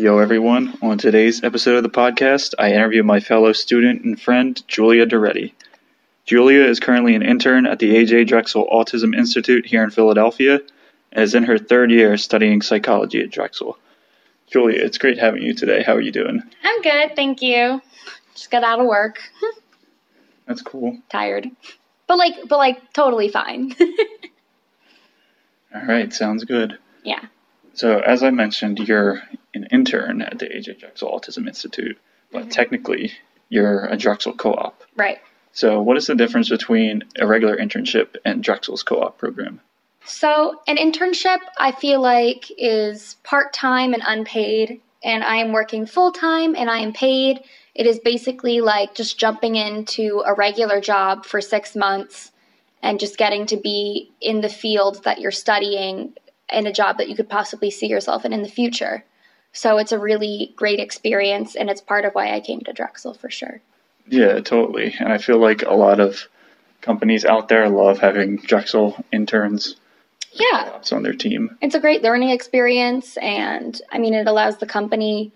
Yo, everyone. On today's episode of the podcast, I interview my fellow student and friend, Julia Duretti. Julia is currently an intern at the A.J. Drexel Autism Institute here in Philadelphia and is in her third year studying psychology at Drexel. Julia, it's great having you today. How are you doing? I'm good, thank you. Just got out of work. That's cool. Tired. But like but like totally fine. All right, sounds good. yeah. So, as I mentioned, you're an intern at the A.J. Drexel Autism Institute, but Mhm. technically, you're a Drexel co op. Right. So, what is the difference between a regular internship and Drexel's co op program? So, an internship I feel like is part time and unpaid, and I am working full time and I am paid. It is basically like just jumping into a regular job for six months and just getting to be in the field that you're studying in a job that you could possibly see yourself in in the future. So, it's a really great experience, and it's part of why I came to Drexel for sure. Yeah, totally. And I feel like a lot of companies out there love having Drexel interns Yeah. on their team. it's a great learning experience and i mean it allows the company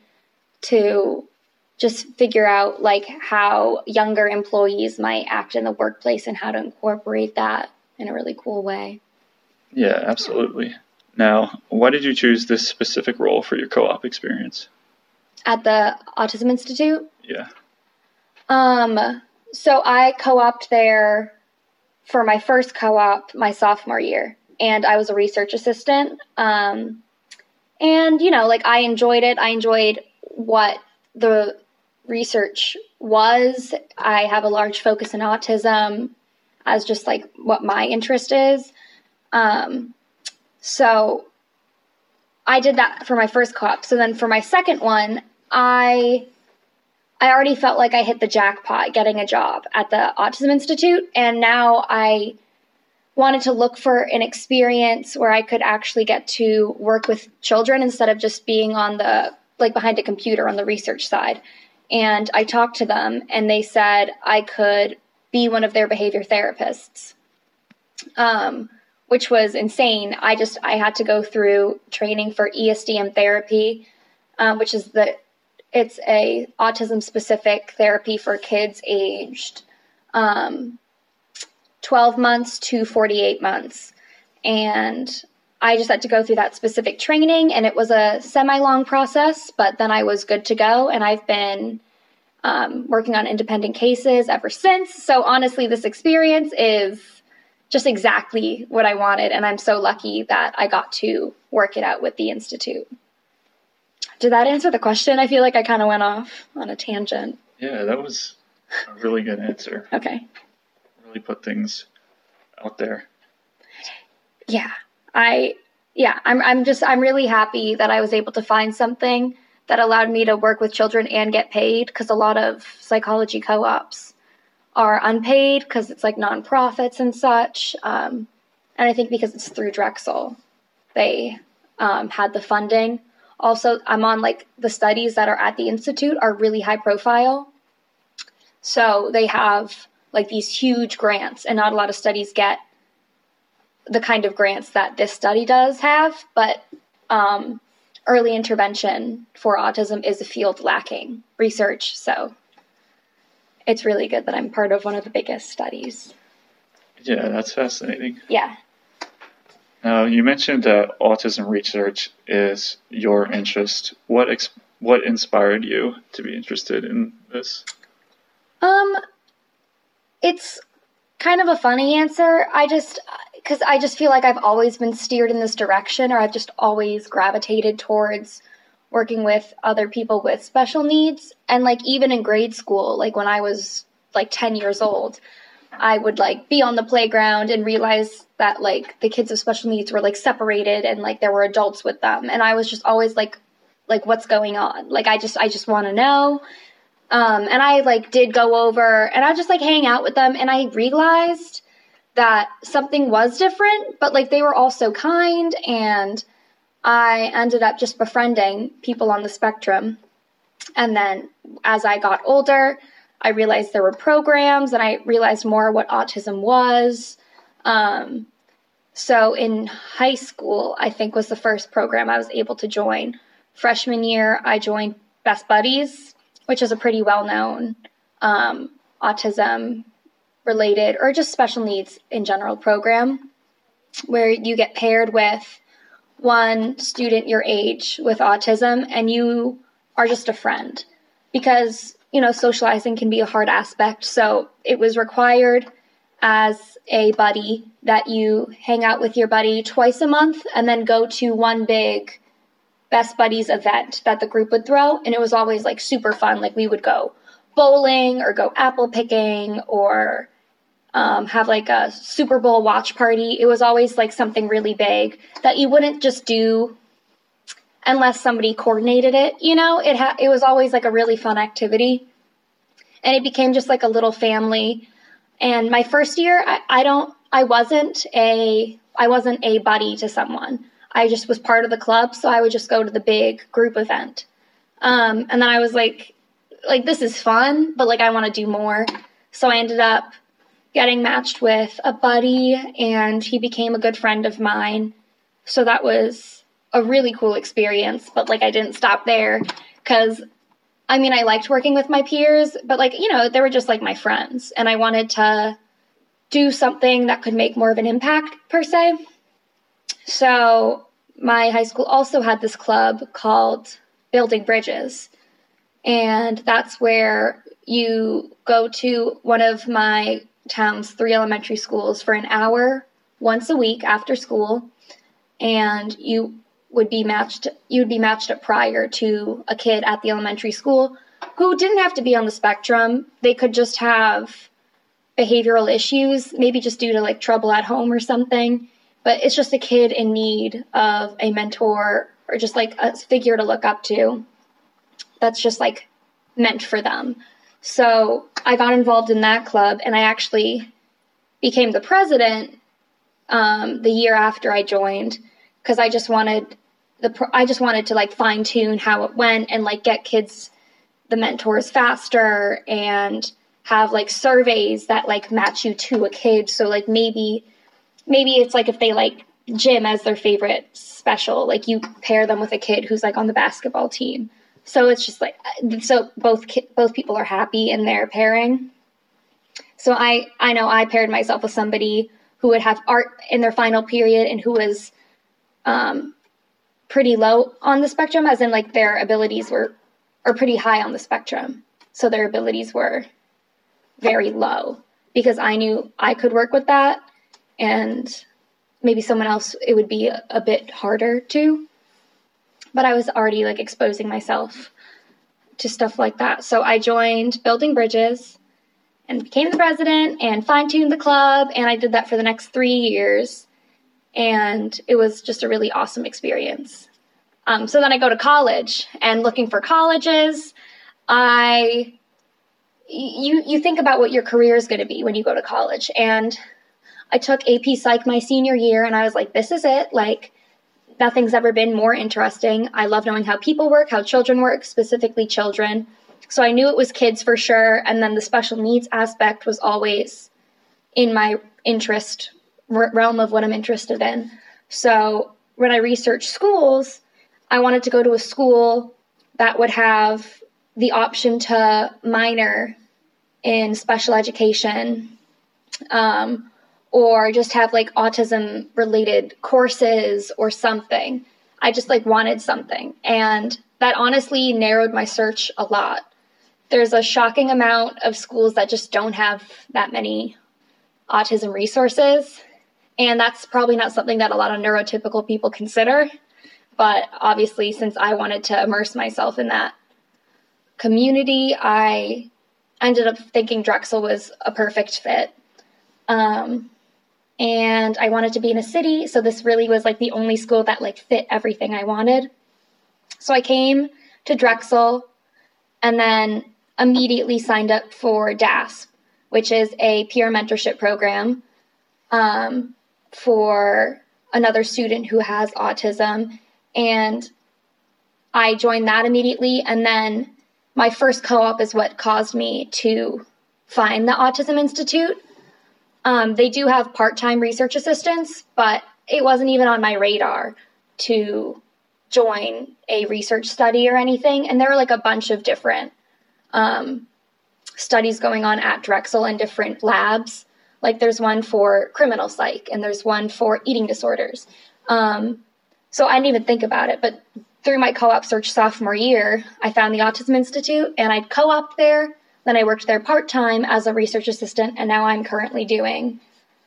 to just figure out like how younger employees might act in the workplace and how to incorporate that in a really cool way Yeah, absolutely. Now, why did you choose this specific role for your co op experience? at the autism institute? Yeah. um so i co-opted there for my first co-op my sophomore year and i was a research assistant. Um and you know like i enjoyed it. I enjoyed what the research was. I have a large focus in autism as just like what my interest is. Um so i did that for my first co-op. So then for my second one i I already felt like I hit the jackpot getting a job at the Autism Institute, and now I wanted to look for an experience where I could actually get to work with children instead of just being on the like behind a computer on the research side. And I talked to them, and they said I could be one of their behavior therapists, um, which was insane. I just I had to go through training for ESDM therapy, um, which is the it's a autism specific therapy for kids aged um, 12 months to 48 months. And i just had to go through that specific training and it was a semi long process but then i was good to go. And i've been um, working on independent cases ever since. So honestly this experience is just exactly what i wanted and i'm so lucky that i got to work it out with the institute did that answer the question? I feel like I kind of went off on a tangent. Yeah, that was a really good answer. Okay. Really put things out there. Yeah. I yeah, I'm I'm just I'm really happy that I was able to find something that allowed me to work with children and get paid cuz a lot of psychology co-ops are unpaid cuz it's like nonprofits and such. Um, and I think because it's through Drexel, they um, had the funding. Also, I'm on like the studies that are at the institute are really high profile. So they have like these huge grants, and not a lot of studies get the kind of grants that this study does have. But um, early intervention for autism is a field lacking research. So it's really good that I'm part of one of the biggest studies. Yeah, that's fascinating. Yeah. Now, you mentioned that autism research is your interest. What ex- what inspired you to be interested in this? Um, it's kind of a funny answer. I just, because I just feel like I've always been steered in this direction, or I've just always gravitated towards working with other people with special needs. And like, even in grade school, like when I was like 10 years old, I would like be on the playground and realize that like the kids with special needs were like separated and like there were adults with them. And I was just always like, like what's going on? Like I just, I just want to know. Um, and I like did go over and I just like hang out with them and I realized that something was different, but like they were all so kind and I ended up just befriending people on the spectrum. And then as I got older, I realized there were programs and I realized more what autism was. Um, so in high school, I think was the first program I was able to join freshman year, I joined Best Buddies, which is a pretty well known um, autism related or just special needs in general program where you get paired with one student your age with autism and you are just a friend. Because you know socializing can be a hard aspect. So it was required as a buddy that you hang out with your buddy twice a month and then go to one big best buddies event that the group would throw. And it was always like super fun. Like we would go bowling or go apple picking or um, have like a Super Bowl watch party. It was always like something really big that you wouldn't just do unless somebody coordinated it. You know, it ha- it was always like a really fun activity, and it became just like a little family. And my first year, I, I don't, I wasn't a, I wasn't a buddy to someone. I just was part of the club, so I would just go to the big group event. Um, and then I was like, like this is fun, but like I want to do more. So I ended up getting matched with a buddy, and he became a good friend of mine. So that was a really cool experience. But like, I didn't stop there because I mean, I liked working with my peers, but like, you know, they were just like my friends, and I wanted to do something that could make more of an impact per se. So my high school also had this club called Building Bridges. And that's where you go to one of my town's three elementary schools for an hour once a week after school, and you would be matched you would be matched up prior to a kid at the elementary school who didn't have to be on the spectrum. They could just have behavioral issues, maybe just due to like trouble at home or something. But it's just a kid in need of a mentor or just like a figure to look up to that's just like meant for them. So I got involved in that club, and I actually became the president um, the year after I joined because I just wanted the I just wanted to like fine tune how it went and like get kids the mentors faster and have like surveys that like match you to a kid. So like maybe maybe it's like if they like gym as their favorite special, like you pair them with a kid who's like on the basketball team. So it's just like so both both people are happy in their pairing. So I I know I paired myself with somebody who would have art in their final period and who was um, pretty low on the spectrum, as in like their abilities were are pretty high on the spectrum. So their abilities were very low because I knew I could work with that and maybe someone else it would be a, a bit harder to but I was already like exposing myself to stuff like that. So I joined Building Bridges and became the president and fine tuned the club. And I did that for the next three years. And it was just a really awesome experience. Um, so then I go to college and looking for colleges. I you you think about what your career is going to be when you go to college and I took AP Psych my senior year and I was like this is it like nothing's ever been more interesting. I love knowing how people work, how children work, specifically children. So I knew it was kids for sure. And then the special needs aspect was always in my interest realm of what I'm interested in. So when I researched schools, I wanted to go to a school that would have the option to minor in special education um, or just have like autism related courses or something. I just like wanted something. And that honestly narrowed my search a lot. There's a shocking amount of schools that just don't have that many autism resources. And that's probably not something that a lot of neurotypical people consider. But obviously, since I wanted to immerse myself in that community, I ended up thinking Drexel was a perfect fit. Um, and I wanted to be in a city, so this really was like the only school that like fit everything I wanted. So I came to Drexel and then immediately signed up for DASP, which is a peer mentorship program um, for another student who has autism. And I joined that immediately. And then my first co op is what caused me to find the Autism Institute. Um, they do have part time research assistants, but it wasn't even on my radar to join a research study or anything. And there are like a bunch of different um, studies going on at Drexel in different labs. Like there's one for criminal psych and there's one for eating disorders. Um, so I didn't even think about it, but through my co-op search sophomore year, I found the Autism Institute and I'd co-op there. Then I worked there part-time as a research assistant and now I'm currently doing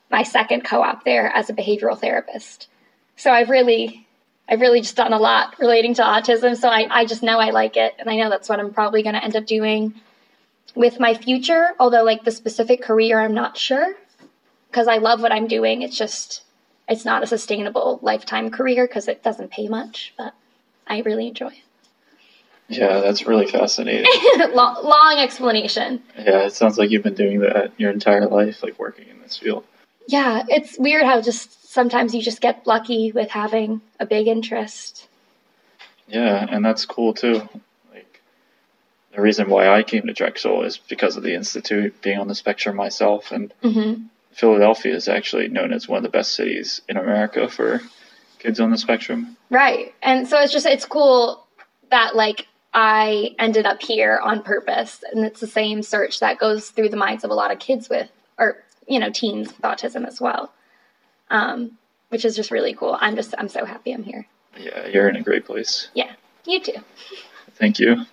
my second co-op there as a behavioral therapist. So I've really I've really just done a lot relating to autism. So I, I just know I like it and I know that's what I'm probably gonna end up doing with my future, although like the specific career I'm not sure. Because I love what I'm doing. It's just it's not a sustainable lifetime career because it doesn't pay much, but I really enjoy it. Yeah, that's really fascinating. long, long explanation. Yeah, it sounds like you've been doing that your entire life, like working in this field. Yeah, it's weird how just sometimes you just get lucky with having a big interest. Yeah, and that's cool too. Like the reason why I came to Drexel is because of the institute, being on the spectrum myself, and Mm-hmm. Philadelphia is actually known as one of the best cities in America for kids on the spectrum. Right. And so it's just it's cool that like I ended up here on purpose and it's the same search that goes through the minds of a lot of kids with or you know teens with autism as well. Um which is just really cool. I'm just I'm so happy I'm here. Yeah, you're in a great place. Yeah. You too. Thank you.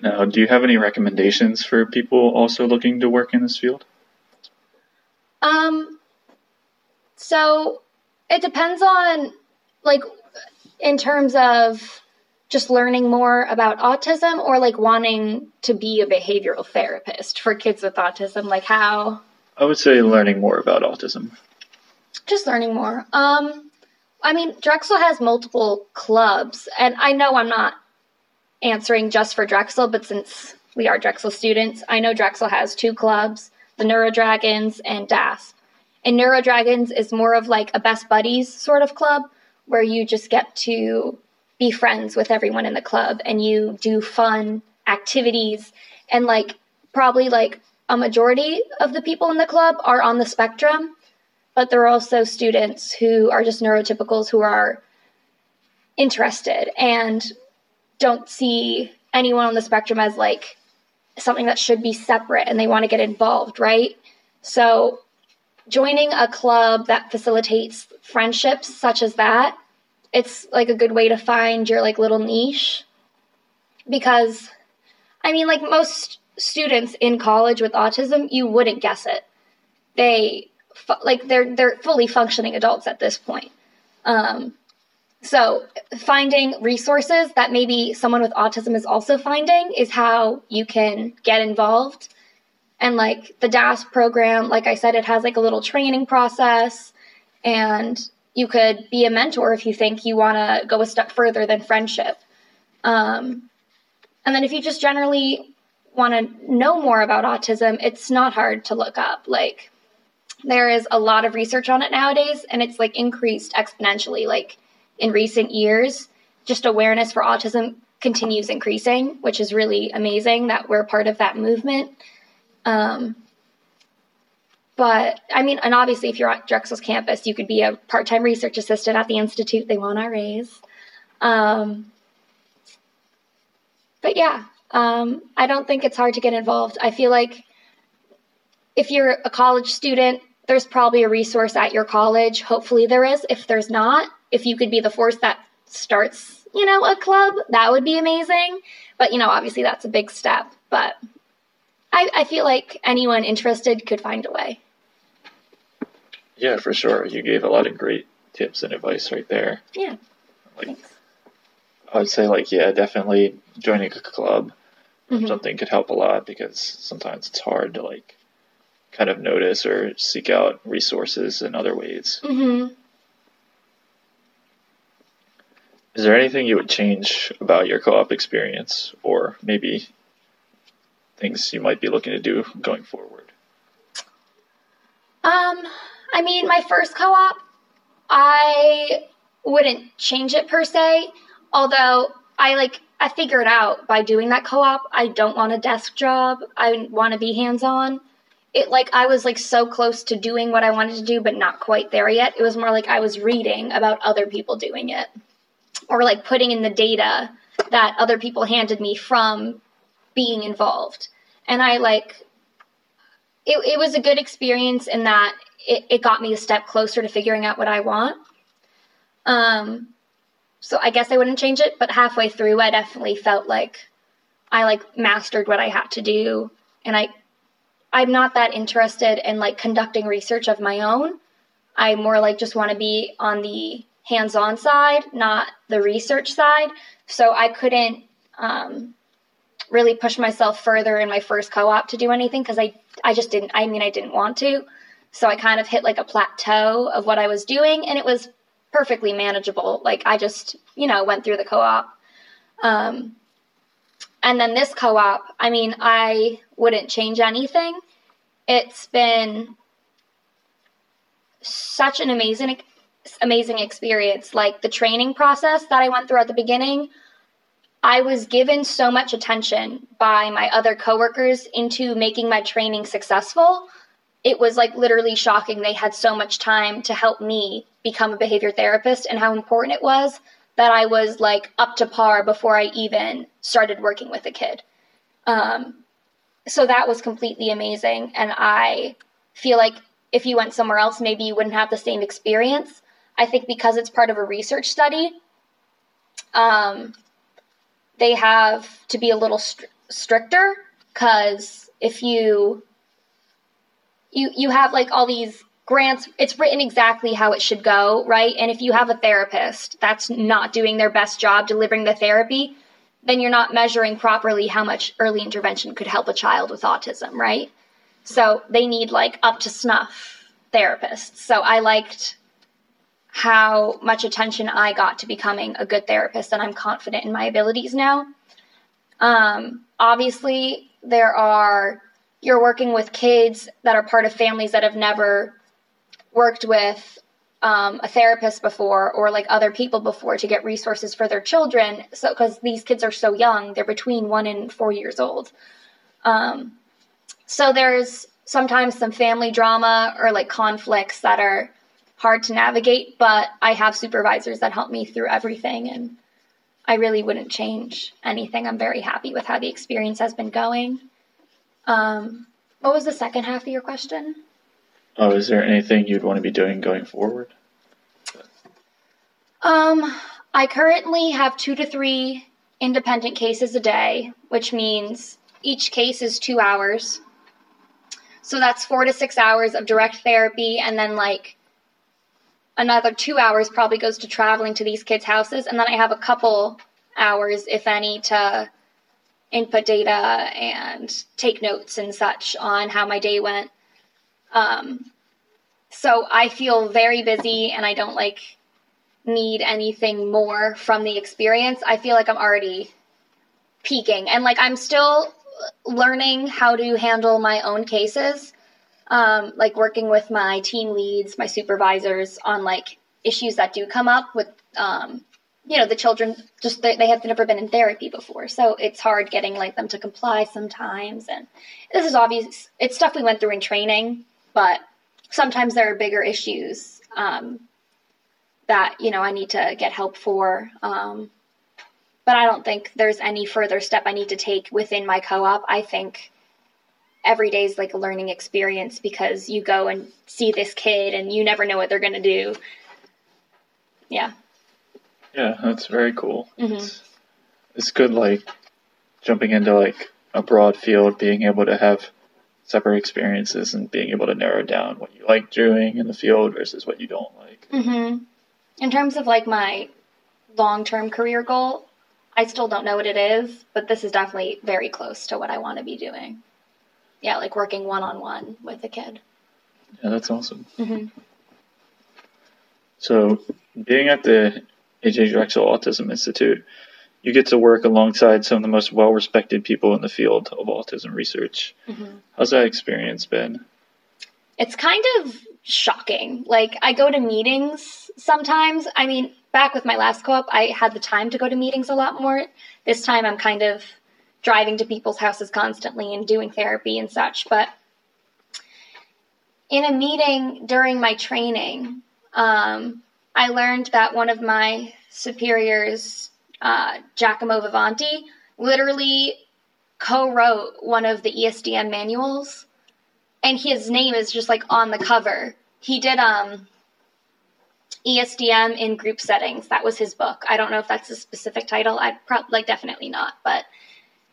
Now, do you have any recommendations for people also looking to work in this field? Um so it depends on like in terms of just learning more about autism or like wanting to be a behavioral therapist for kids with autism? Like how? I would say learning more about autism. just learning more. Um i mean drexel has multiple clubs and i know i'm not answering just for drexel but since we are drexel students i know drexel has two clubs the neurodragons and dasp. And neurodragons is more of like a best buddies sort of club where you just get to be friends with everyone in the club and you do fun activities and like probably like a majority of the people in the club are on the spectrum but there are also students who are just neurotypicals who are interested and don't see anyone on the spectrum as like something that should be separate and they want to get involved, right? So joining a club that facilitates friendships such as that, it's like a good way to find your like little niche because I mean like most students in college with autism, you wouldn't guess it. They like they're they're fully functioning adults at this point. Um, so finding resources that maybe someone with autism is also finding is how you can get involved. And like the DAS program, like I said, it has like a little training process, and you could be a mentor if you think you want to go a step further than friendship. Um, and then if you just generally want to know more about autism, it's not hard to look up. Like there is a lot of research on it nowadays and it's like increased exponentially like in recent years just awareness for autism continues increasing which is really amazing that we're part of that movement um, but i mean and obviously if you're at drexel's campus you could be a part-time research assistant at the institute they want our raise um, but yeah um, i don't think it's hard to get involved i feel like if you're a college student, there's probably a resource at your college. Hopefully there is. If there's not, if you could be the force that starts, you know, a club, that would be amazing. But, you know, obviously that's a big step. But I, I feel like anyone interested could find a way. Yeah, for sure. You gave a lot of great tips and advice right there. Yeah. Like Thanks. I would say like yeah, definitely joining a club or Mhm. something could help a lot because sometimes it's hard to like kind of notice or seek out resources in other ways. Mm-hmm. Is there anything you would change about your co-op experience or maybe things you might be looking to do going forward? Um, I mean, my first co-op, I wouldn't change it per se. Although I like, I figured out by doing that co-op, I don't want a desk job. I want to be hands-on. It like I was like so close to doing what I wanted to do, but not quite there yet. It was more like I was reading about other people doing it. or like putting in the data that other people handed me from being involved. And I like it, it was a good experience in that it, it got me a step closer to figuring out what I want. Um, so I guess I wouldn't change it, but halfway through, I definitely felt like I like mastered what I had to do, and I I'm not that interested in like conducting research of my own. I more like just want to be on the hands-on side, not the research side. So I couldn't um, really push myself further in my first co-op to do anything because I I just didn't. I mean, I didn't want to. So I kind of hit like a plateau of what I was doing, and it was perfectly manageable. Like I just, you know, went through the co-op. Um, and then this co-op, I mean, I wouldn't change anything. It's been such an amazing amazing experience. Like the training process that I went through at the beginning, I was given so much attention by my other coworkers into making my training successful. It was like literally shocking. They had so much time to help me become a behavior therapist and how important it was that I was like up to par before I even started working with a kid. Um, so that was completely amazing. And I feel like if you went somewhere else, maybe you wouldn't have the same experience. I think because it's part of a research study, um, they have to be a little str- stricter because if you you you have like all these grants. It's written exactly how it should go right? And if you have a therapist that's not doing their best job delivering the therapy then you're not measuring properly how much early intervention could help a child with autism right? So they need like up to snuff therapists. So i liked how much attention i got to becoming a good therapist and i'm confident in my abilities now. Um, obviously there are you're working with kids that are part of families that have never worked with um, a therapist before or like other people before to get resources for their children. So, because these kids are so young, they're between one and four years old. Um, so, there's sometimes some family drama or like conflicts that are hard to navigate, but I have supervisors that help me through everything and I really wouldn't change anything. I'm very happy with how the experience has been going. Um, what was the second half of your question? Oh, is there anything you'd want to be doing going forward? Um, I currently have two to three independent cases a day, which means each case is two hours. So that's four to six hours of direct therapy, and then like another two hours probably goes to traveling to these kids' houses, and then I have a couple hours, if any, to input data and take notes and such on how my day went. Um, so I feel very busy and I don't like need anything more from the experience. I feel like I'm already peaking and like I'm still learning how to handle my own cases. Um, like working with my team leads, my supervisors on like issues that do come up with um, you know the children just they, they have never been in therapy before. So it's hard getting like them to comply sometimes. And this is obvious it's stuff we went through in training but sometimes there are bigger issues um, that you know i need to get help for. Um, but i don't think there's any further step i need to take within my co-op. I think every day is like a learning experience because you go and see this kid and you never know what they're going to do. Yeah Yeah, that's very cool. Mhm. It's, it's good, like jumping into like a broad field, being able to have separate experiences and being able to narrow down what you like doing in the field versus what you don't like. hmm In terms of like my long term career goal, I still don't know what it is, but this is definitely very close to what I want to be doing. Yeah, like working one on one with a kid. Yeah, that's awesome. hmm So, being at the AJ Drexel Autism Institute, you get to work alongside some of the most well respected people in the field of autism research. hmm How's that experience been? It's kind of shocking. Like, I go to meetings sometimes. I mean, back with my last co op, I had the time to go to meetings a lot more. This time, I'm kind of driving to people's houses constantly and doing therapy and such. But in a meeting during my training, um, I learned that one of my superiors, uh, Giacomo Vivanti, literally co-wrote one of the ESDM manuals, and his name is just like on the cover. He did um ESDM in group settings. That was his book. I don't know if that's a specific title. I probably like definitely not, but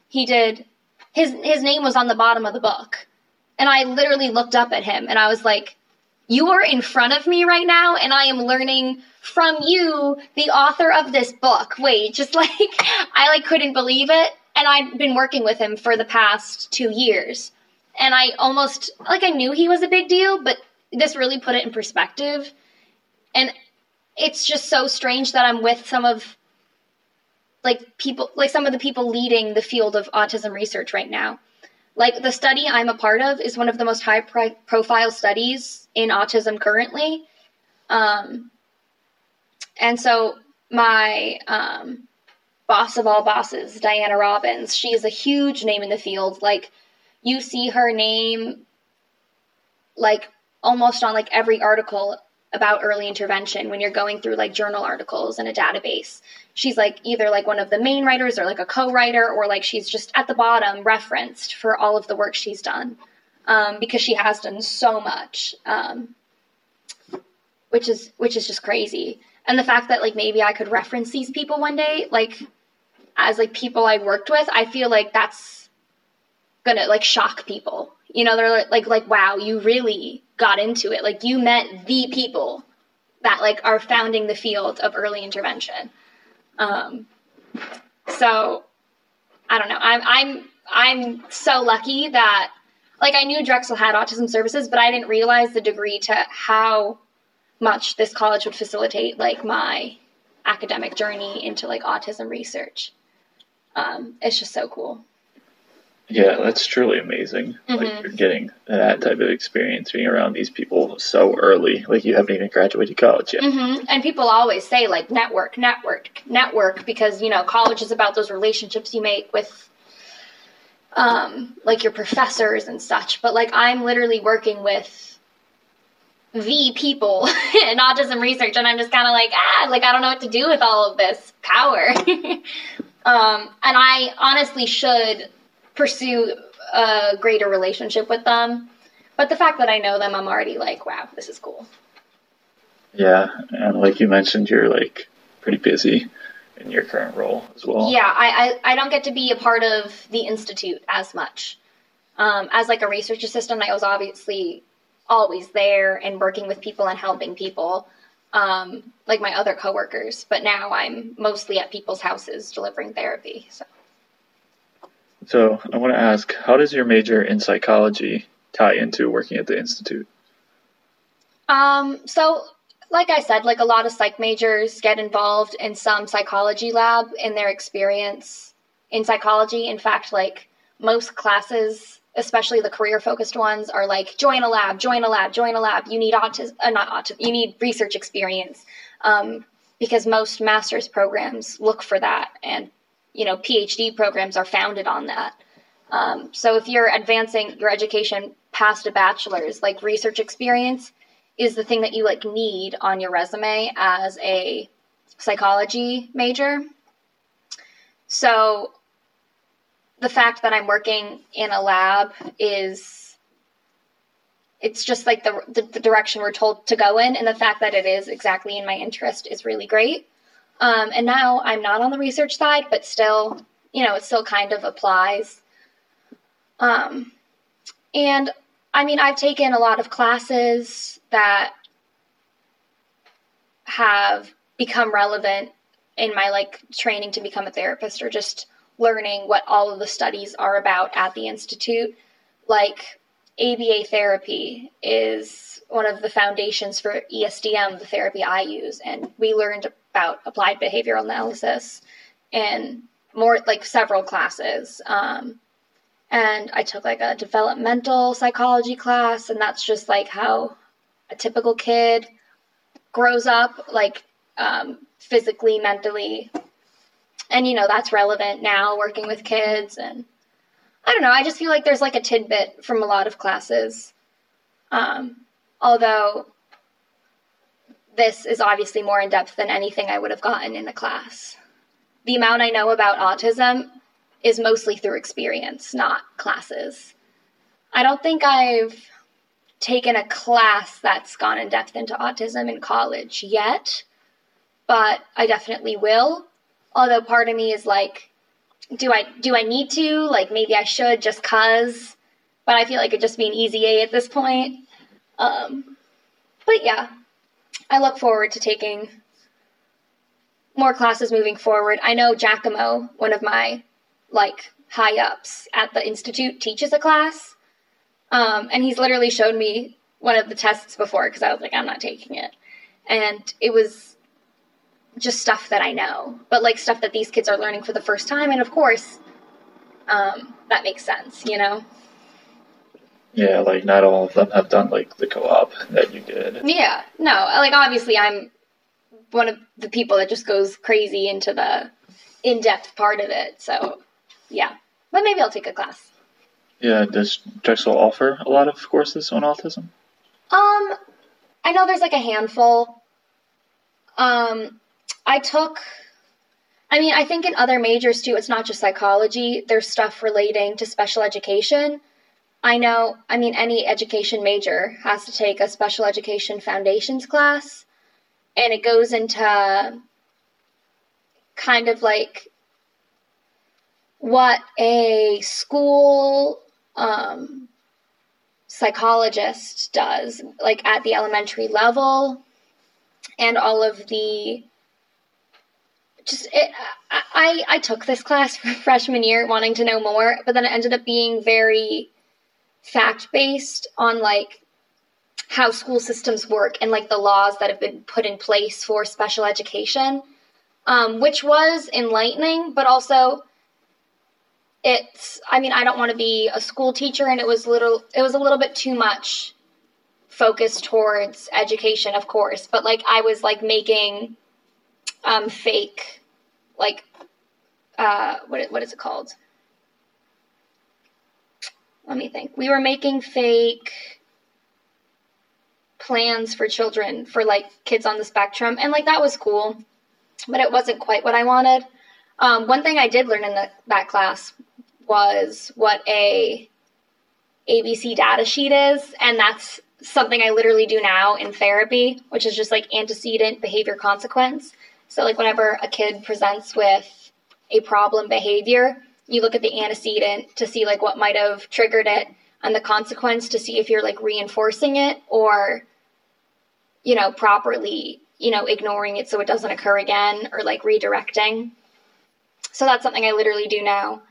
he did his his name was on the bottom of the book. And I literally looked up at him and I was like, "You are in front of me right now and I am learning from you, the author of this book." Wait, just like I like couldn't believe it. And I've been working with him for the past 2 years. And I almost like I knew he was a big deal, but this really put it in perspective. And it's just so strange that I'm with some of like people like some of the people leading the field of autism research right now. Like the study I'm a part of is one of the most high pri- profile studies in autism currently. Um, and so my um, boss of all bosses, Diana Robins, she is a huge name in the field. Like you see her name like almost on like every article about early intervention when you're going through like journal articles in a database. She's like either like one of the main writers or like a co-writer or like she's just at the bottom referenced for all of the work she's done um, because she has done so much, um, which is which is just crazy. And the fact that like maybe I could reference these people one day, like as like people I worked with, I feel like that's gonna like shock people. You know, they're like like wow, you really got into it. Like you met the people that like are founding the field of early intervention. Um, so I don't know. I'm I'm I'm so lucky that like I knew Drexel had autism services, but I didn't realize the degree to how much this college would facilitate like my academic journey into like autism research. Um, it's just so cool. Yeah, that's truly amazing. Mm-hmm. Like you're getting that type of experience being around these people so early. Like you haven't even graduated college yet. Mm-hmm. And people always say like network, network, network, because you know college is about those relationships you make with, um, like your professors and such. But like I'm literally working with the people in autism research, and I'm just kind of like ah, like I don't know what to do with all of this power. um, and I honestly should pursue a greater relationship with them. But the fact that I know them, I'm already like, wow, this is cool. Yeah, and like you mentioned, you're like pretty busy in your current role as well. Yeah, I, I, I don't get to be a part of the institute as much. Um, as like a research assistant, I was obviously always there and working with people and helping people, um, like my other coworkers. But now I'm mostly at people's houses delivering therapy. So. So I want to ask, how does your major in psychology tie into working at the institute? Um, so like I said, like a lot of psych majors get involved in some psychology lab in their experience in psychology. In fact, like most classes, especially the career focused ones, are like join a lab, join a lab, join a lab. You need autism, uh, not autism, you need research experience um, because most master's programs look for that, and you know PhD programs are founded on that. Um, so if you're advancing your education past a bachelor's, like research experience is the thing that you like need on your resume as a psychology major. So the fact that I'm working in a lab is it's just like the, the, the direction we're told to go in and the fact that it is exactly in my interest is really great. Um, and now I'm not on the research side, but still, you know, it still kind of applies. Um, and I mean, I've taken a lot of classes that have become relevant in my like training to become a therapist or just learning what all of the studies are about at the institute. Like ABA therapy is one of the foundations for ESDM, the therapy I use, and we learned about applied behavioral analysis in more like several classes. Um, and I took like a developmental psychology class, and that's just like how a typical kid grows up, like um, physically, mentally. And you know, that's relevant now working with kids. And I don't know, I just feel like there's like a tidbit from a lot of classes. Um, although this is obviously more in depth than anything I would have gotten in a class. The amount I know about autism is mostly through experience, not classes. I don't think I've taken a class that's gone in depth into autism in college yet, but I definitely will. Although part of me is like, do I do I need to? Like maybe I should just cause, but I feel like it'd just be an easy A at this point. Um, but yeah, I look forward to taking more classes moving forward. I know Giacomo, one of my like high ups at the institute, teaches a class, um, and he's literally showed me one of the tests before because I was like, I'm not taking it, and it was just stuff that I know, but like stuff that these kids are learning for the first time, and of course, um, that makes sense, you know. Yeah, like not all of them have done like the co-op that you did. Yeah, no, like obviously I'm one of the people that just goes crazy into the in-depth part of it. So, yeah, but maybe I'll take a class. Yeah, does Drexel offer a lot of courses on autism? Um, I know there's like a handful. Um, I took. I mean, I think in other majors too, it's not just psychology. There's stuff relating to special education. I know, I mean, any education major has to take a special education foundations class, and it goes into kind of like what a school um, psychologist does, like at the elementary level, and all of the just it, I I took this class freshman year wanting to know more, but then it ended up being very fact based on like how school systems work and like the laws that have been put in place for special education, um, which was enlightening, but also it's I mean I don't want to be a school teacher, and it was little it was a little bit too much focused towards education, of course, but like I was like making um, fake like uh, what what is it called? Let me think. We were making fake plans for children for like kids on the spectrum, and like that was cool, but it wasn't quite what I wanted. Um, one thing I did learn in the, that class was what a ABC data sheet is, and that's something I literally do now in therapy, which is just like antecedent behavior consequence. So, like, whenever a kid presents with a problem behavior, you look at the antecedent to see like what might have triggered it and the consequence to see if you're like reinforcing it or you know properly you know ignoring it so it doesn't occur again or like redirecting. So that's something i literally do now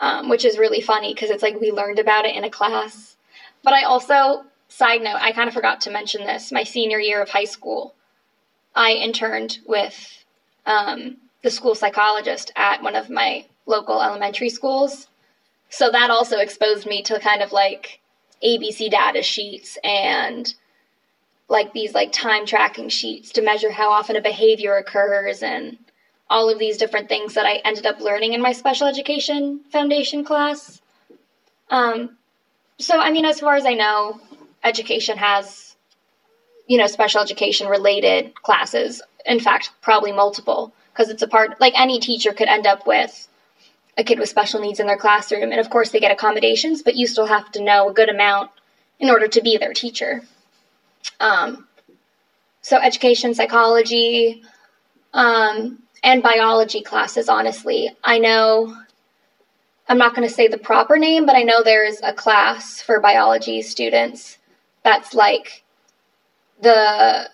um, which is really funny because it's like we learned about it in a class. But i also side note i kind of forgot to mention this my senior year of high school i interned with um, the school psychologist at one of my local elementary schools. So that also exposed me to kind of like ABC data sheets and like these like time tracking sheets to measure how often a behavior occurs and all of these different things that I ended up learning in my special education foundation class. Um, so I mean, as far as I know, education has, you know, special education related classes. In fact, probably multiple because it's a part like any teacher could end up with a kid with special needs in their classroom. And of course, they get accommodations, but you still have to know a good amount in order to be their teacher. Um, so, education, psychology, um, and biology classes, honestly. I know, I'm not going to say the proper name, but I know there's a class for biology students that's like the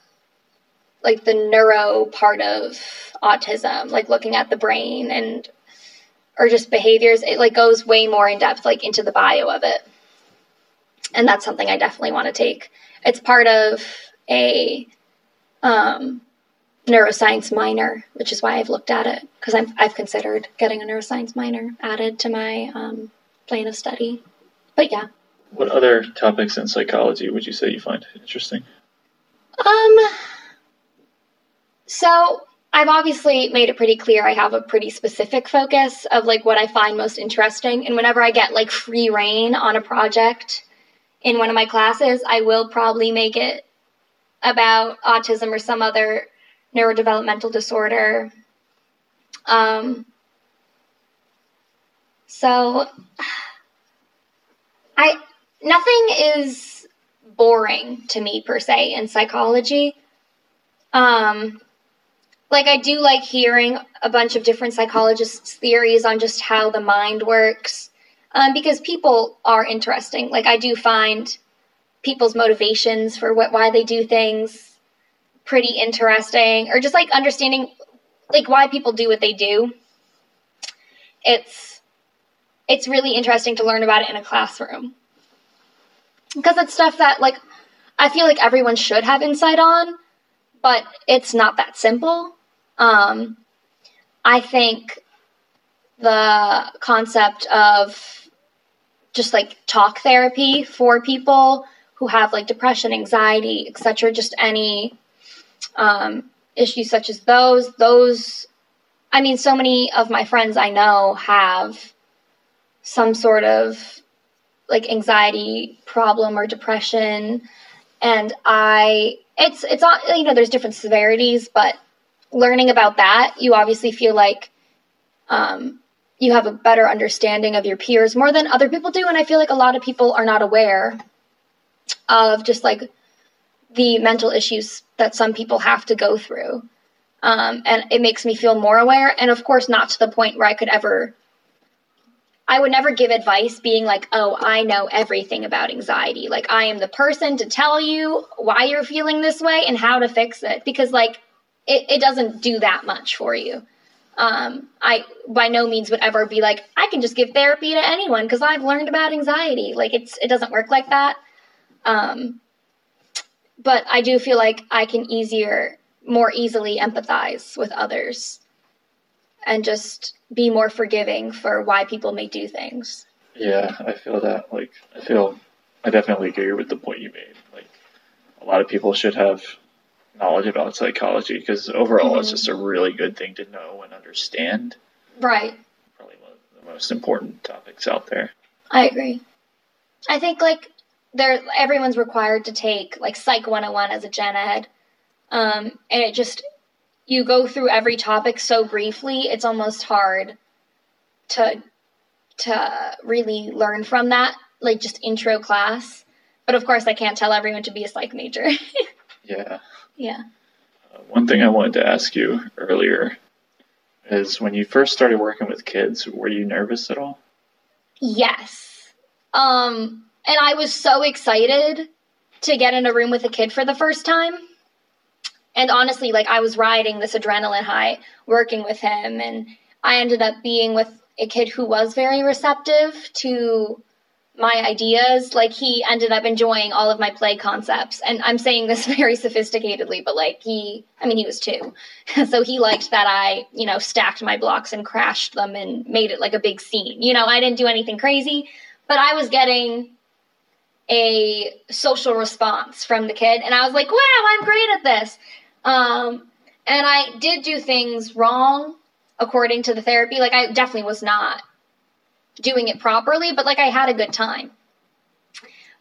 like the neuro part of autism like looking at the brain and or just behaviors, it like goes way more in depth, like into the bio of it. And that's something I definitely want to take. It's part of a um, neuroscience minor, which is why I've looked at it because I've, I've considered getting a neuroscience minor added to my um, plan of study. But yeah. What other topics in psychology would you say you find interesting? Um. So I've obviously made it pretty clear I have a pretty specific focus of like what I find most interesting. And whenever I get like free reign on a project in one of my classes, I will probably make it about autism or some other neurodevelopmental disorder. Um, so I nothing is boring to me per se in psychology. Um, like I do like hearing a bunch of different psychologists' theories on just how the mind works, um, because people are interesting. Like I do find people's motivations for what why they do things pretty interesting, or just like understanding like why people do what they do. It's it's really interesting to learn about it in a classroom because it's stuff that like I feel like everyone should have insight on, but it's not that simple. Um, I think the concept of just like talk therapy for people who have like depression, anxiety, etc., just any um, issues such as those, those, I mean, so many of my friends I know have some sort of like anxiety problem or depression and i it's it's not you know there's different severities but learning about that, you obviously feel like um, you have a better understanding of your peers more than other people do. And I feel like a lot of people are not aware of just like the mental issues that some people have to go through. Um, and it makes me feel more aware. And of course, not to the point where I could ever, I would never give advice being like, oh, I know everything about anxiety. Like, I am the person to tell you why you're feeling this way and how to fix it. Because, like, it, it doesn't do that much for you. Um, I by no means would ever be like, I can just give therapy to anyone because I've learned about anxiety. Like it's it doesn't work like that. Um, but I do feel like I can easier, more easily empathize with others and just be more forgiving for why people may do things. Yeah, I feel that. Like, I feel, I definitely agree with the point you made. Like, a lot of people should have knowledge about psychology because overall mm-hmm. it's just a really good thing to know and understand. Right. Probably one of the most important topics out there. I agree. I think like there everyone's required to take like Psych 101 as a gen ed. Um, and it just you go through every topic so briefly, it's almost hard to to really learn from that, like just intro class. But of course, I can't tell everyone to be a psych major. yeah. Yeah. Uh, one thing I wanted to ask you earlier is when you first started working with kids, were you nervous at all? Yes. Um, and I was so excited to get in a room with a kid for the first time. And honestly, like I was riding this adrenaline high working with him, and I ended up being with a kid who was very receptive to my ideas. Like he ended up enjoying all of my play concepts. And I'm saying this very sophisticatedly, but like he, I mean, he was two. so he liked that I, you know, stacked my blocks and crashed them and made it like a big scene. You know, I didn't do anything crazy, but I was getting a social response from the kid. And I was like, wow, I'm great at this. Um, and I did do things wrong according to the therapy. Like I definitely was not doing it properly, but like I had a good time.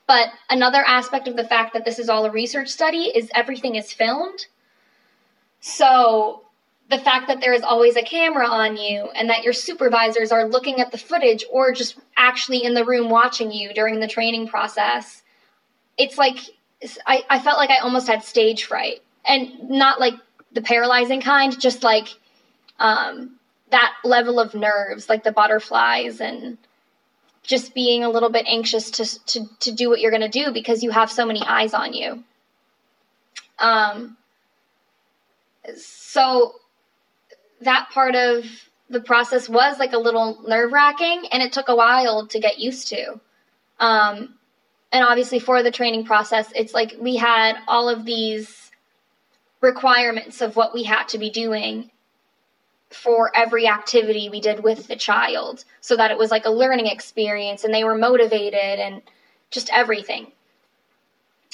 But another aspect of the fact that this is all a research study is everything is filmed. So the fact that there is always a camera on you and that your supervisors are looking at the footage or just actually in the room watching you during the training process, it's like I, I felt like I almost had stage fright. And not like the paralyzing kind, just like um, that level of nerves, like the butterflies and just being a little bit anxious to to to do what you're going to do because you have so many eyes on you. Um so that part of the process was like a little nerve-wracking and it took a while to get used to. Um and obviously for the training process, it's like we had all of these requirements of what we had to be doing for every activity we did with the child so that it was like a learning experience and they were motivated and just everything.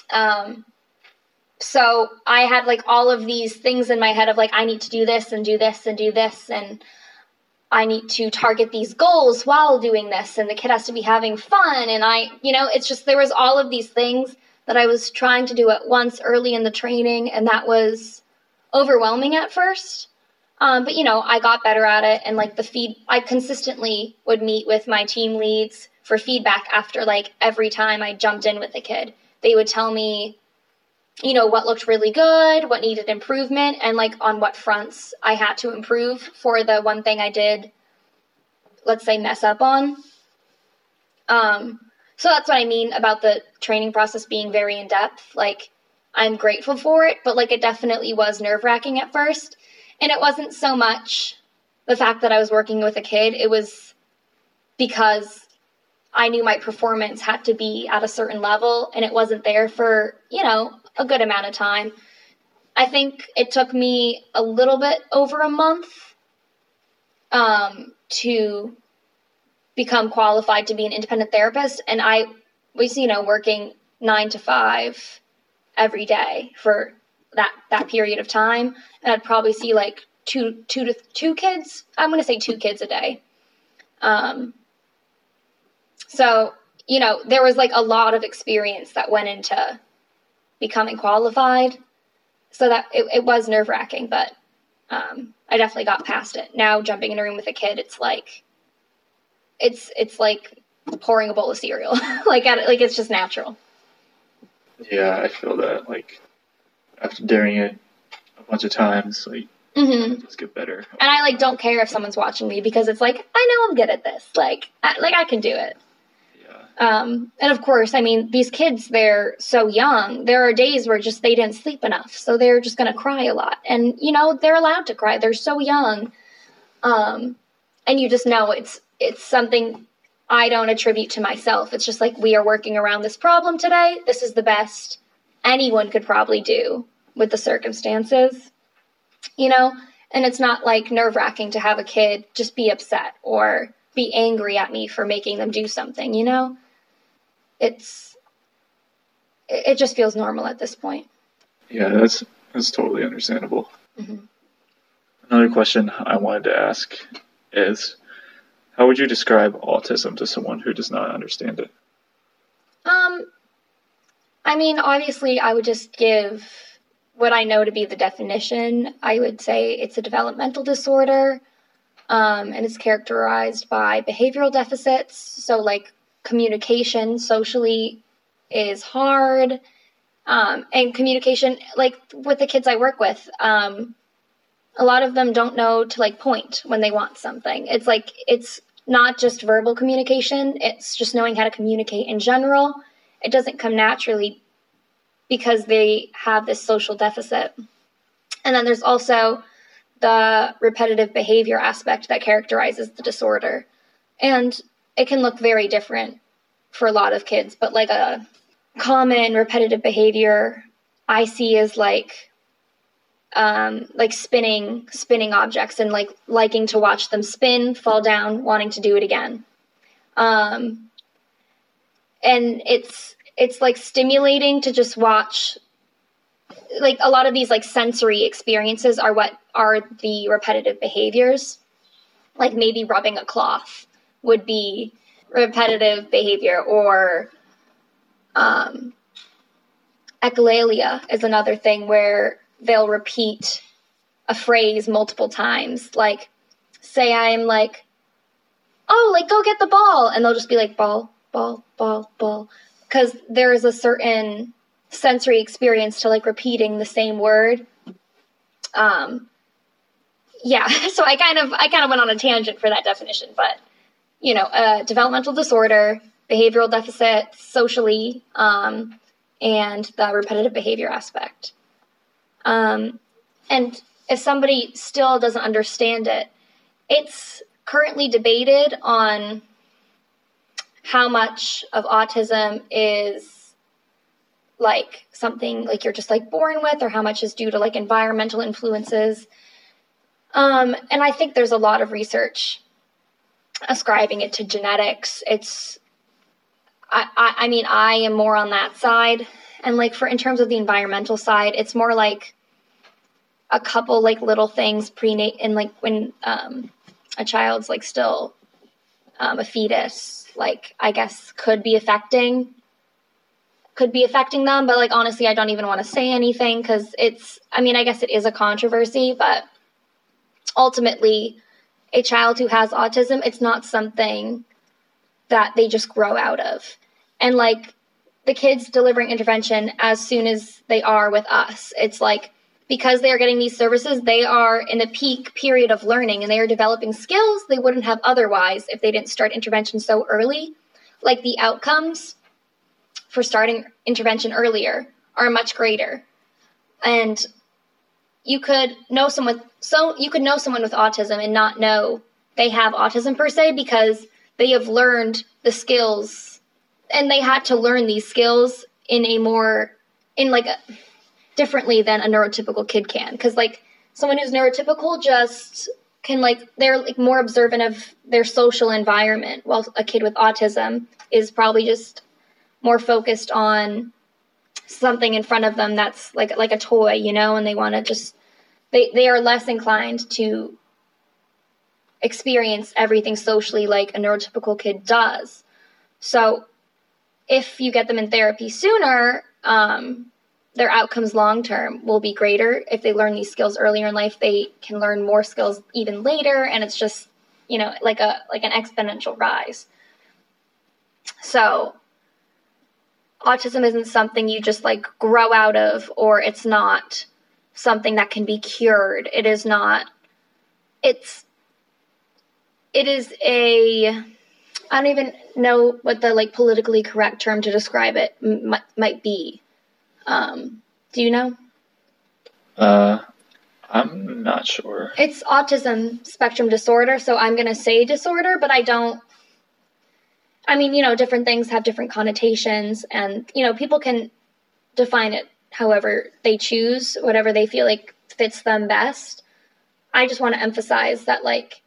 Um, so I had like all of these things in my head of like, I need to do this and do this and do this and I need to target these goals while doing this and the kid has to be having fun and I, you know, it's just there was all of these things that I was trying to do at once early in the training, and that was overwhelming at first. Um, but you know, I got better at it, and like the feed, I consistently would meet with my team leads for feedback after like every time I jumped in with a kid. They would tell me, you know, what looked really good, what needed improvement, and like on what fronts I had to improve for the one thing I did, let's say, mess up on. Um, so that's what I mean about the training process being very in depth. Like, I'm grateful for it, but like, it definitely was nerve wracking at first. And it wasn't so much the fact that I was working with a kid, it was because I knew my performance had to be at a certain level and it wasn't there for, you know, a good amount of time. I think it took me a little bit over a month um, to become qualified to be an independent therapist. And I was, you know, working nine to five every day for that that period of time, and I'd probably see like two two to two kids. I'm going to say two kids a day. Um, so you know, there was like a lot of experience that went into becoming qualified. So that it, it was nerve wracking, but um, I definitely got past it. Now jumping in a room with a kid, it's like it's it's like pouring a bowl of cereal. like at like it's just natural. Yeah, I feel that. Like after doing it a bunch of times, like mm-hmm. just get better. And I like don't care if someone's watching me because it's like I know I'm good at this. Like I, like I can do it. Yeah. Um, and of course, I mean these kids they're so young. There are days where just they didn't sleep enough, so they're just gonna cry a lot. And you know they're allowed to cry. They're so young. Um, and you just know it's it's something I don't attribute to myself. It's just like we are working around this problem today. This is the best anyone could probably do with the circumstances, you know? And it's not like nerve wracking to have a kid just be upset or be angry at me for making them do something, you know? It's, it just feels normal at this point. Yeah, that's, that's totally understandable. Mm-hmm. Another question I wanted to ask is how would you describe autism to someone who does not understand it? Um, I mean, obviously, I would just give what I know to be the definition. I would say it's a developmental disorder, um, and it's characterized by behavioral deficits. So, like communication socially is hard, um, and communication, like with the kids I work with, um, a lot of them don't know to like point when they want something. It's like it's not just verbal communication, it's just knowing how to communicate in general. It doesn't come naturally because they have this social deficit. And then there's also the repetitive behavior aspect that characterizes the disorder. And it can look very different for a lot of kids, but like a common repetitive behavior I see is like um, like spinning spinning objects and like liking to watch them spin, fall down, wanting to do it again. Um, and it's it's like stimulating to just watch like a lot of these like sensory experiences are what are the repetitive behaviors like maybe rubbing a cloth would be repetitive behavior or um, echolalia is another thing where they'll repeat a phrase multiple times. Like, say I'm like, oh, like, go get the ball. And they'll just be like, ball, ball, ball, ball. Because there is a certain sensory experience to like repeating the same word. Um, yeah, so I kind of I kind of went on a tangent for that definition, but you know, a developmental disorder, behavioral deficit, socially, um, and the repetitive behavior aspect. Um, and if somebody still doesn't understand it, it's currently debated on how much of autism is like something like you're just like born with or how much is due to like environmental influences. Um, and i think there's a lot of research ascribing it to genetics. It's I, I, I mean i am more on that side. And like for in terms of the environmental side, it's more like a couple like little things prenate and like when um, a child's like still um, a fetus, like I guess could be affecting could be affecting them, but like honestly, I don't even want to say anything because it's, I mean, I guess it is a controversy, but ultimately, a child who has autism, it's not something that they just grow out of. And like the kids delivering intervention as soon as they are with us, it's like because they are getting these services, they are in a peak period of learning and they are developing skills they wouldn't have otherwise if they didn't start intervention so early. Like the outcomes for starting intervention earlier are much greater. And you could know someone so you could know someone with autism and not know they have autism per se because they have learned the skills and they had to learn these skills in a more in like a differently than a neurotypical kid can because like someone who's neurotypical just can like they're like more observant of their social environment while a kid with autism is probably just more focused on something in front of them that's like like a toy you know and they want to just they they are less inclined to experience everything socially like a neurotypical kid does. So if you get them in therapy sooner, um, their outcomes long term will be greater. If they learn these skills earlier in life, they can learn more skills even later, and it's just you know like a like an exponential rise. So autism isn't something you just like grow out of, or it's not something that can be cured. It is not. It's it is a I don't even know what the like politically correct term to describe it m- might be. Um, do you know? Uh, I'm not sure. It's autism spectrum disorder, so I'm gonna say disorder, but I don't. I mean, you know, different things have different connotations, and you know, people can define it however they choose, whatever they feel like fits them best. I just want to emphasize that, like,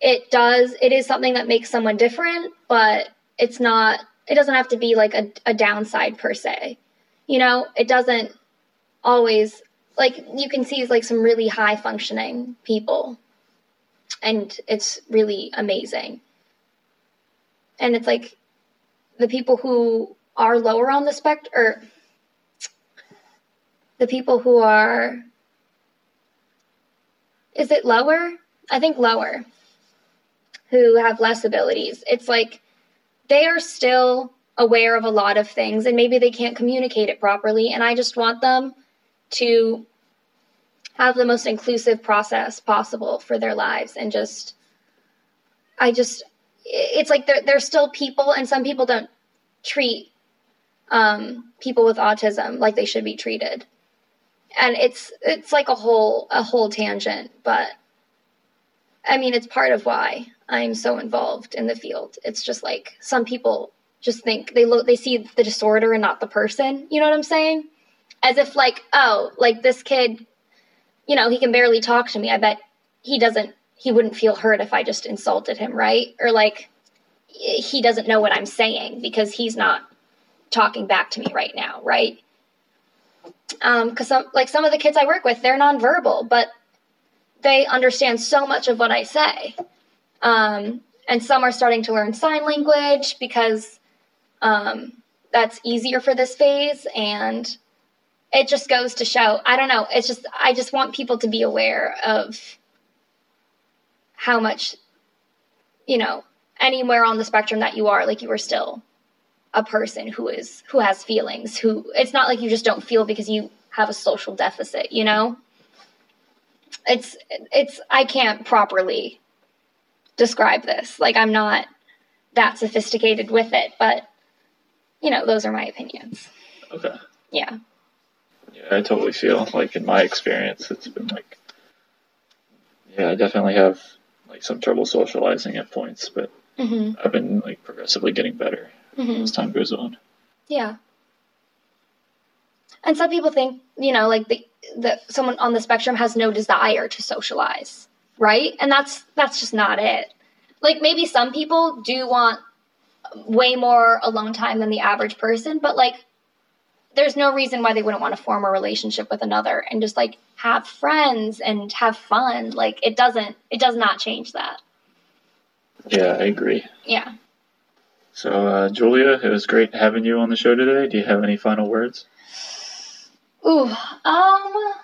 it does it is something that makes someone different but it's not it doesn't have to be like a, a downside per se you know it doesn't always like you can see like some really high functioning people. And it's really amazing. And it's like the people who are lower on the spectrum or the people who are is it lower? I think lower who have less abilities. It's like they are still aware of a lot of things and maybe they can't communicate it properly. And I just want them to have the most inclusive process possible for their lives and just, I just, it's like they're, they're still people and some people don't treat um, people with autism like they should be treated. And it's, it's like a whole, a whole tangent, but I mean, it's part of why I'm so involved in the field. It's just like some people just think they look they see the disorder and not the person. You know what I'm saying? As if like, oh, like this kid, you know, he can barely talk to me. I bet he doesn't he wouldn't feel hurt if I just insulted him, right? Or like he doesn't know what I'm saying because he's not talking back to me right now, right? Um, cause some, like some of the kids I work with, they're nonverbal, but they understand so much of what I say. Um, and some are starting to learn sign language because um, that's easier for this phase. And it just goes to show, I don't know, it's just, I just want people to be aware of how much, you know, anywhere on the spectrum that you are, like you are still a person who is, who has feelings, who, it's not like you just don't feel because you have a social deficit, you know? It's, it's, I can't properly describe this. Like I'm not that sophisticated with it, but you know, those are my opinions. Okay. Yeah. Yeah, I totally feel like in my experience, it's been like, yeah, I definitely have like some trouble socializing at points, but mm-hmm. I've been like progressively getting better mm-hmm. as time goes on. Yeah. And some people think, you know, like the that someone on the spectrum has no desire to socialize right? And that's that's just not it. Like maybe some people do want way more alone time than the average person, but like there's no reason why they wouldn't want to form a relationship with another and just like have friends and have fun. Like it doesn't it does not change that. Yeah, I agree. Yeah. So, uh, Julia, it was great having you on the show today. Do you have any final words? Ooh, um,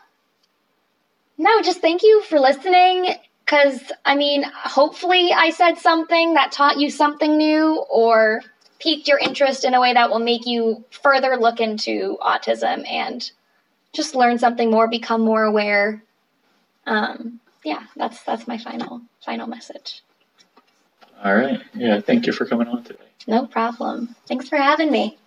no, just thank you for listening. Cause I mean, hopefully I said something that taught you something new or piqued your interest in a way that will make you further look into autism and just learn something more, become more aware. Um, yeah, that's that's my final final message. All right. Yeah, thank you for coming on today. No problem. Thanks for having me.